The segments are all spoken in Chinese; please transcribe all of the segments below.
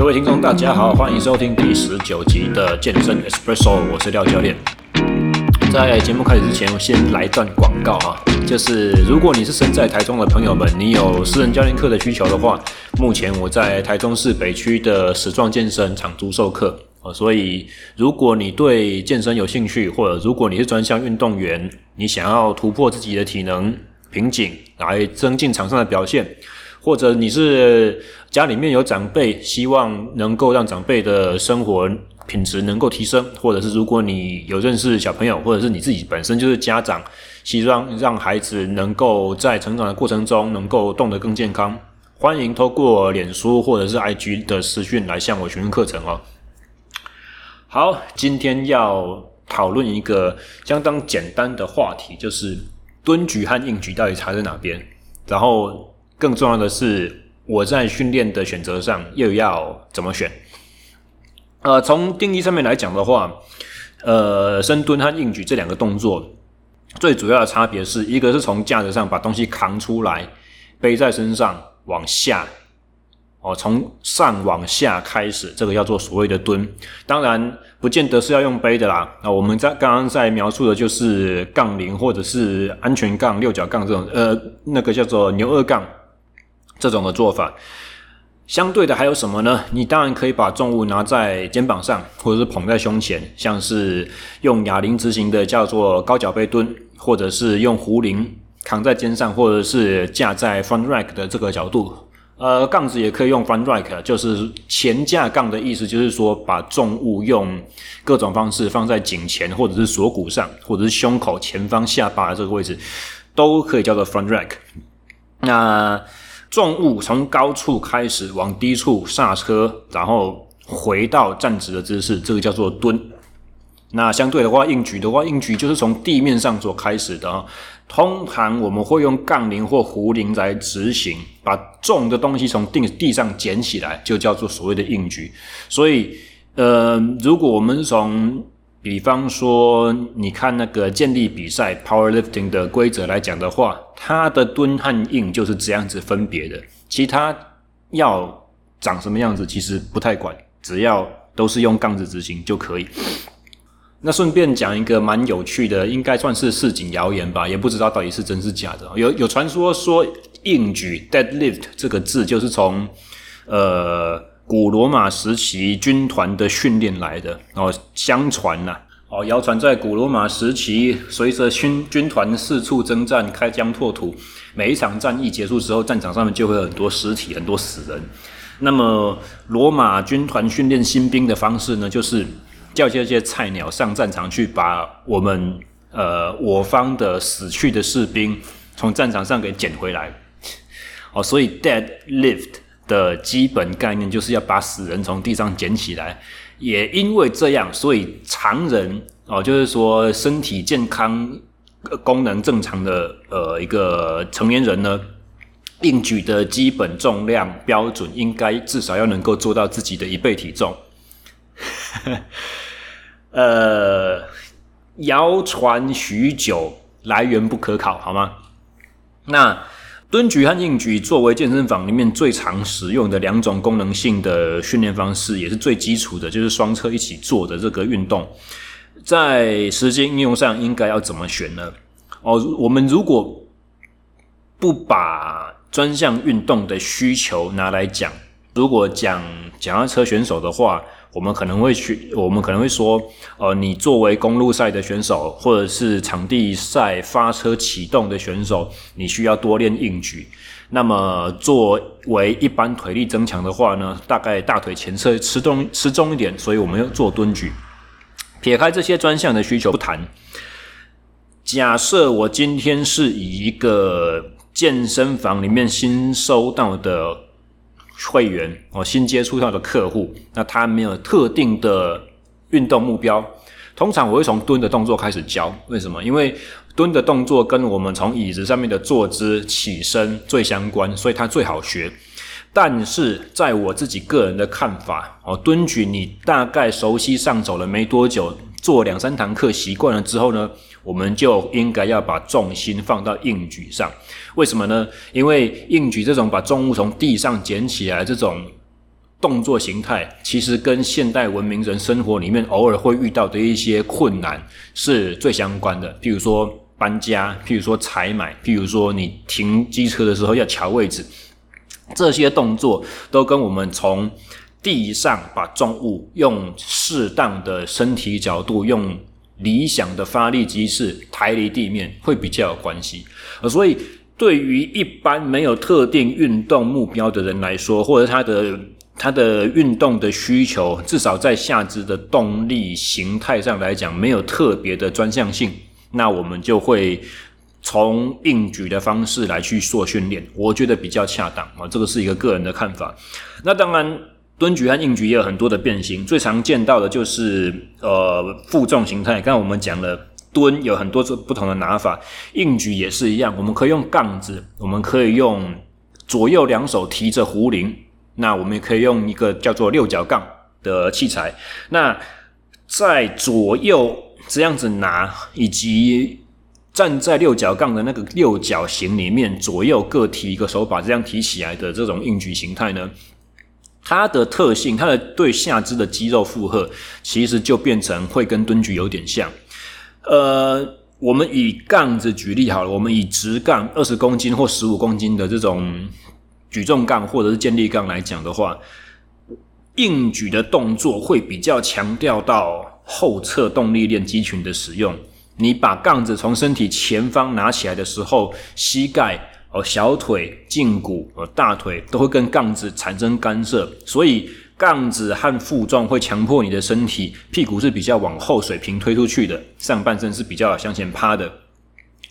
各位听众，大家好，欢迎收听第十九集的健身 Espresso，我是廖教练。在节目开始之前，我先来段广告哈，就是如果你是身在台中的朋友们，你有私人教练课的需求的话，目前我在台中市北区的史壮健身场租授课哦，所以如果你对健身有兴趣，或者如果你是专项运动员，你想要突破自己的体能瓶颈，来增进场上的表现。或者你是家里面有长辈，希望能够让长辈的生活品质能够提升，或者是如果你有认识小朋友，或者是你自己本身就是家长，希望让孩子能够在成长的过程中能够动得更健康，欢迎透过脸书或者是 IG 的私讯来向我询问课程哦。好，今天要讨论一个相当简单的话题，就是蹲举和硬举到底差在哪边，然后。更重要的是，我在训练的选择上又要怎么选？呃，从定义上面来讲的话，呃，深蹲和硬举这两个动作最主要的差别是一个是从架子上把东西扛出来，背在身上往下，哦，从上往下开始，这个叫做所谓的蹲。当然，不见得是要用背的啦。那我们在刚刚在描述的就是杠铃或者是安全杠、六角杠这种，呃，那个叫做牛二杠。这种的做法，相对的还有什么呢？你当然可以把重物拿在肩膀上，或者是捧在胸前，像是用哑铃执行的叫做高脚杯蹲，或者是用壶铃扛在肩上，或者是架在 front rack 的这个角度。呃，杠子也可以用 front rack，就是前架杠的意思，就是说把重物用各种方式放在颈前，或者是锁骨上，或者是胸口前方下巴的这个位置，都可以叫做 front rack。那重物从高处开始往低处刹车，然后回到站直的姿势，这个叫做蹲。那相对的话，硬举的话，硬举就是从地面上所开始的。通常我们会用杠铃或壶铃来执行，把重的东西从地地上捡起来，就叫做所谓的硬举。所以，呃，如果我们从比方说，你看那个健力比赛 （powerlifting） 的规则来讲的话，它的蹲和硬就是这样子分别的。其他要长什么样子，其实不太管，只要都是用杠子执行就可以。那顺便讲一个蛮有趣的，应该算是市井谣言吧，也不知道到底是真是假的。有有传说说硬举 （deadlift） 这个字就是从呃。古罗马时期军团的训练来的哦，相传呐哦，谣传在古罗马时期，随着军军团四处征战，开疆拓土，每一场战役结束之后，战场上面就会有很多尸体，很多死人。那么，罗马军团训练新兵的方式呢，就是叫这些菜鸟上战场去，把我们呃我方的死去的士兵从战场上给捡回来。哦，所以 deadlift。的基本概念就是要把死人从地上捡起来，也因为这样，所以常人哦，就是说身体健康、功能正常的呃一个成年人呢，硬举的基本重量标准应该至少要能够做到自己的一倍体重。呃，谣传许久，来源不可考，好吗？那。蹲举和硬举作为健身房里面最常使用的两种功能性的训练方式，也是最基础的，就是双侧一起做的这个运动，在实际应用上应该要怎么选呢？哦，我们如果不把专项运动的需求拿来讲，如果讲脚踏车选手的话。我们可能会去，我们可能会说，呃，你作为公路赛的选手，或者是场地赛发车启动的选手，你需要多练硬举。那么，作为一般腿力增强的话呢，大概大腿前侧吃重吃重一点，所以我们要做蹲举。撇开这些专项的需求不谈，假设我今天是以一个健身房里面新收到的。会员哦，新接触到的客户，那他没有特定的运动目标，通常我会从蹲的动作开始教。为什么？因为蹲的动作跟我们从椅子上面的坐姿起身最相关，所以它最好学。但是在我自己个人的看法，哦，蹲举你大概熟悉上手了没多久，做两三堂课习惯了之后呢，我们就应该要把重心放到硬举上。为什么呢？因为硬举这种把重物从地上捡起来这种动作形态，其实跟现代文明人生活里面偶尔会遇到的一些困难是最相关的。譬如说搬家，譬如说采买，譬如说你停机车的时候要调位置，这些动作都跟我们从地上把重物用适当的身体角度，用理想的发力机制抬离地面，会比较有关系。呃所以，对于一般没有特定运动目标的人来说，或者他的他的运动的需求，至少在下肢的动力形态上来讲，没有特别的专项性，那我们就会从硬举的方式来去做训练，我觉得比较恰当啊。这个是一个个人的看法。那当然。蹲举和硬举也有很多的变形，最常见到的就是呃负重形态。刚刚我们讲了蹲有很多种不同的拿法，硬举也是一样。我们可以用杠子，我们可以用左右两手提着壶铃，那我们也可以用一个叫做六角杠的器材。那在左右这样子拿，以及站在六角杠的那个六角形里面，左右各提一个手把，这样提起来的这种硬举形态呢，它的特性，它的对下肢的肌肉负荷，其实就变成会跟蹲举有点像。呃，我们以杠子举例好了，我们以直杠二十公斤或十五公斤的这种举重杠或者是健力杠来讲的话，硬举的动作会比较强调到后侧动力链肌群的使用。你把杠子从身体前方拿起来的时候，膝盖。哦，小腿、胫骨、和，大腿都会跟杠子产生干涉，所以杠子和负重会强迫你的身体，屁股是比较往后水平推出去的，上半身是比较向前趴的。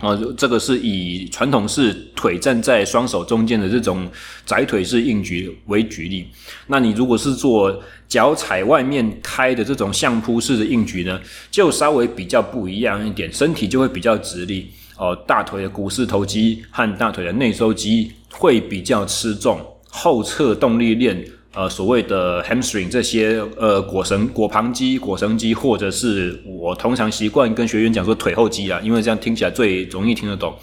哦，这个是以传统式腿站在双手中间的这种窄腿式硬举为举例。那你如果是做脚踩外面开的这种相扑式的硬举呢，就稍微比较不一样一点，身体就会比较直立。哦，大腿的股四头肌和大腿的内收肌会比较吃重，后侧动力链，呃，所谓的 hamstring 这些，呃，膕绳、膕旁肌、膕绳肌，或者是我通常习惯跟学员讲说腿后肌啊，因为这样听起来最容易听得懂。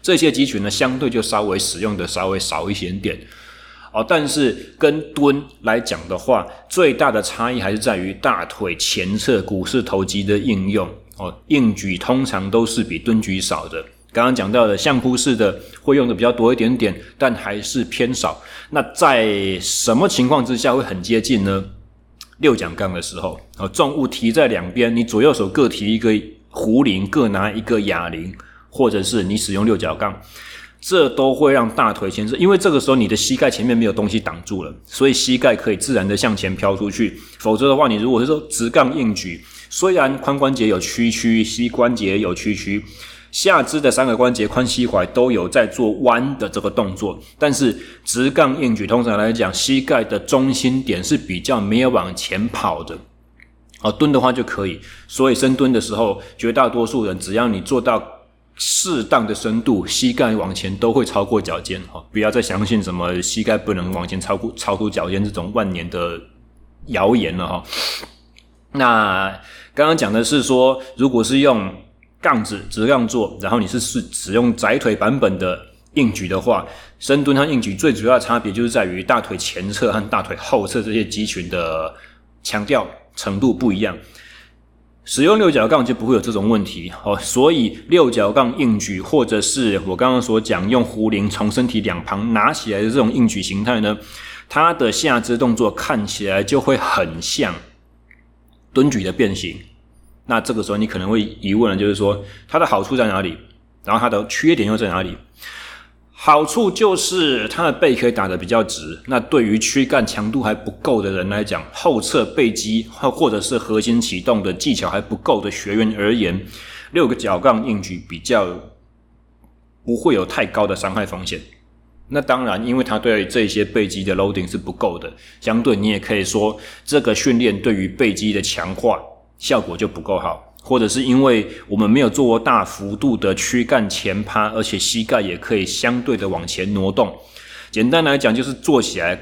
这些肌群呢，相对就稍微使用的稍微少一些点。哦，但是跟蹲来讲的话，最大的差异还是在于大腿前侧股四头肌的应用。哦，硬举通常都是比蹲举少的。刚刚讲到的相扑式的会用的比较多一点点，但还是偏少。那在什么情况之下会很接近呢？六角杠的时候，哦，重物提在两边，你左右手各提一个壶铃，各拿一个哑铃，或者是你使用六角杠，这都会让大腿前侧，因为这个时候你的膝盖前面没有东西挡住了，所以膝盖可以自然的向前飘出去。否则的话，你如果是说直杠硬举。虽然髋关节有屈曲，膝关节有屈曲，下肢的三个关节髋、膝、踝都有在做弯的这个动作，但是直杠硬举通常来讲，膝盖的中心点是比较没有往前跑的。哦，蹲的话就可以，所以深蹲的时候，绝大多数人只要你做到适当的深度，膝盖往前都会超过脚尖。哦，不要再相信什么膝盖不能往前超过超出脚尖这种万年的谣言了哈。那。刚刚讲的是说，如果是用杠子直杠做，然后你是是使用窄腿版本的硬举的话，深蹲和硬举最主要的差别就是在于大腿前侧和大腿后侧这些肌群的强调程度不一样。使用六角杠就不会有这种问题哦，所以六角杠硬举或者是我刚刚所讲用壶铃从身体两旁拿起来的这种硬举形态呢，它的下肢动作看起来就会很像。蹲举的变形，那这个时候你可能会疑问了，就是说它的好处在哪里？然后它的缺点又在哪里？好处就是它的背可以打得比较直，那对于躯干强度还不够的人来讲，后侧背肌或或者是核心启动的技巧还不够的学员而言，六个角杠硬举比较不会有太高的伤害风险。那当然，因为它对这些背肌的 loading 是不够的，相对你也可以说，这个训练对于背肌的强化效果就不够好，或者是因为我们没有做过大幅度的躯干前趴，而且膝盖也可以相对的往前挪动。简单来讲，就是做起来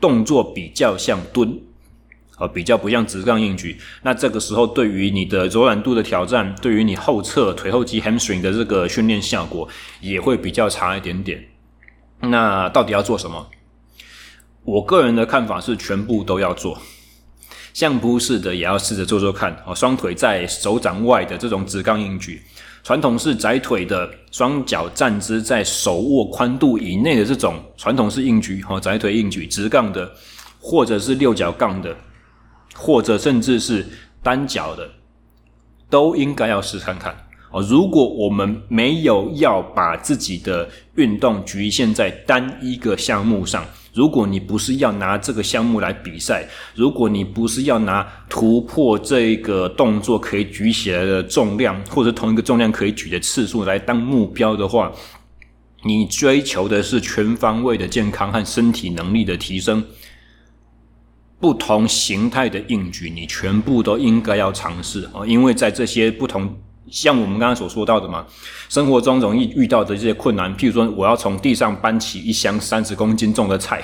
动作比较像蹲，啊，比较不像直杠硬举。那这个时候，对于你的柔软度的挑战，对于你后侧腿后肌 hamstring 的这个训练效果，也会比较差一点点。那到底要做什么？我个人的看法是全部都要做，相扑式的也要试着做做看哦，双腿在手掌外的这种直杠硬举。传统式窄腿的双脚站姿在手握宽度以内的这种传统式硬举，哈，窄腿硬举、直杠的，或者是六角杠的，或者甚至是单脚的，都应该要试看看哦。如果我们没有要把自己的运动局限在单一个项目上。如果你不是要拿这个项目来比赛，如果你不是要拿突破这个动作可以举起来的重量，或者同一个重量可以举的次数来当目标的话，你追求的是全方位的健康和身体能力的提升，不同形态的硬举，你全部都应该要尝试啊！因为在这些不同。像我们刚刚所说到的嘛，生活中容易遇到的这些困难，譬如说，我要从地上搬起一箱三十公斤重的菜，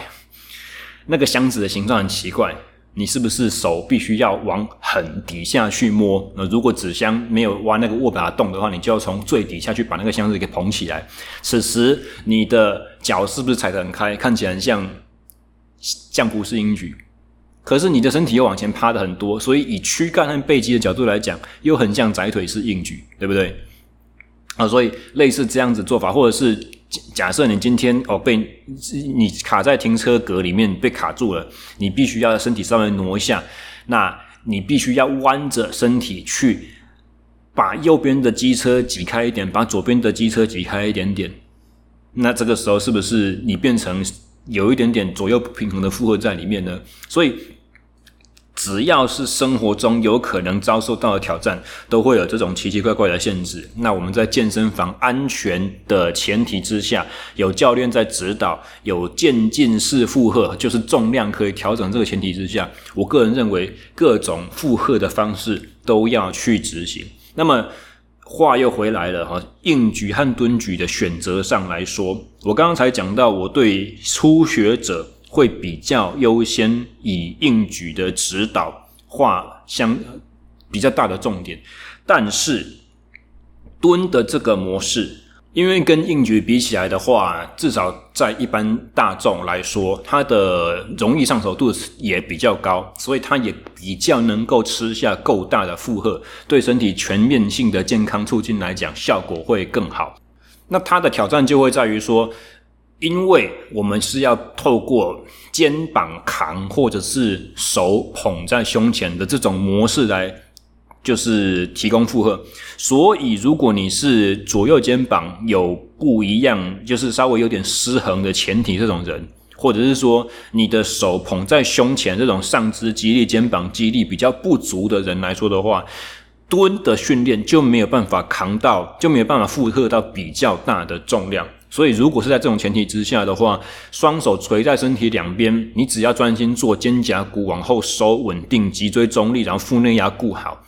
那个箱子的形状很奇怪，你是不是手必须要往很底下去摸？那如果纸箱没有挖那个握把洞的话，你就要从最底下去把那个箱子给捧起来。此时你的脚是不是踩得很开，看起来很像相扑式硬举？可是你的身体又往前趴的很多，所以以躯干和背肌的角度来讲，又很像窄腿式硬举，对不对？啊，所以类似这样子做法，或者是假设你今天哦被你卡在停车格里面被卡住了，你必须要身体稍微挪一下，那你必须要弯着身体去把右边的机车挤开一点，把左边的机车挤开一点点，那这个时候是不是你变成有一点点左右不平衡的负荷在里面呢？所以。只要是生活中有可能遭受到的挑战，都会有这种奇奇怪怪的限制。那我们在健身房安全的前提之下，有教练在指导，有渐进式负荷，就是重量可以调整。这个前提之下，我个人认为各种负荷的方式都要去执行。那么话又回来了哈，硬举和蹲举的选择上来说，我刚才讲到，我对初学者。会比较优先以硬举的指导画相比较大的重点，但是蹲的这个模式，因为跟硬举比起来的话，至少在一般大众来说，它的容易上手度也比较高，所以它也比较能够吃下够大的负荷，对身体全面性的健康促进来讲，效果会更好。那它的挑战就会在于说。因为我们是要透过肩膀扛，或者是手捧在胸前的这种模式来，就是提供负荷。所以，如果你是左右肩膀有不一样，就是稍微有点失衡的前提这种人，或者是说你的手捧在胸前这种上肢肌力、肩膀肌力比较不足的人来说的话，蹲的训练就没有办法扛到，就没有办法负荷到比较大的重量。所以，如果是在这种前提之下的话，双手垂在身体两边，你只要专心做肩胛骨往后收，稳定脊椎中立，然后腹内压固好，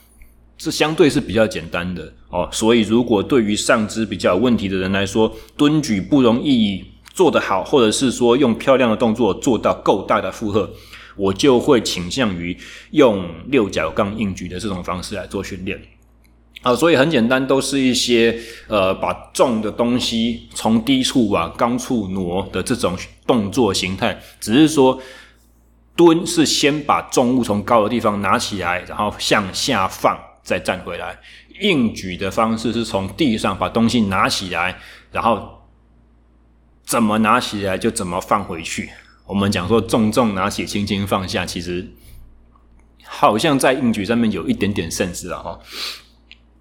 这相对是比较简单的哦。所以，如果对于上肢比较有问题的人来说，蹲举不容易做得好，或者是说用漂亮的动作做到够大的负荷，我就会倾向于用六角杠硬举的这种方式来做训练。啊，所以很简单，都是一些呃，把重的东西从低处往高处挪的这种动作形态。只是说，蹲是先把重物从高的地方拿起来，然后向下放，再站回来。硬举的方式是从地上把东西拿起来，然后怎么拿起来就怎么放回去。我们讲说，重重拿起，轻轻放下，其实好像在硬举上面有一点点 sense 了哈。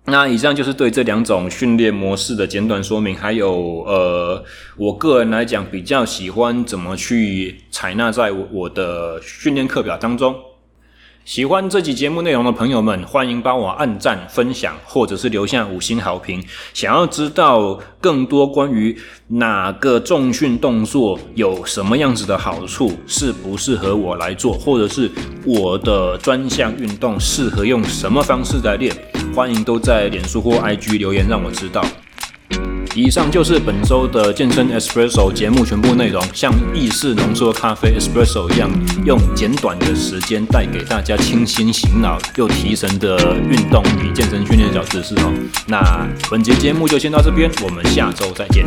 那以上就是对这两种训练模式的简短说明，还有呃，我个人来讲比较喜欢怎么去采纳在我的训练课表当中。喜欢这集节目内容的朋友们，欢迎帮我按赞、分享，或者是留下五星好评。想要知道更多关于哪个重训动作有什么样子的好处，适不适合我来做，或者是我的专项运动适合用什么方式来练，欢迎都在脸书或 IG 留言让我知道。以上就是本周的健身 Espresso 节目全部内容，像意式浓缩咖啡 Espresso 一样，用简短的时间带给大家清新醒脑又提神的运动与健身训练小知识哦。那本节节目就先到这边，我们下周再见。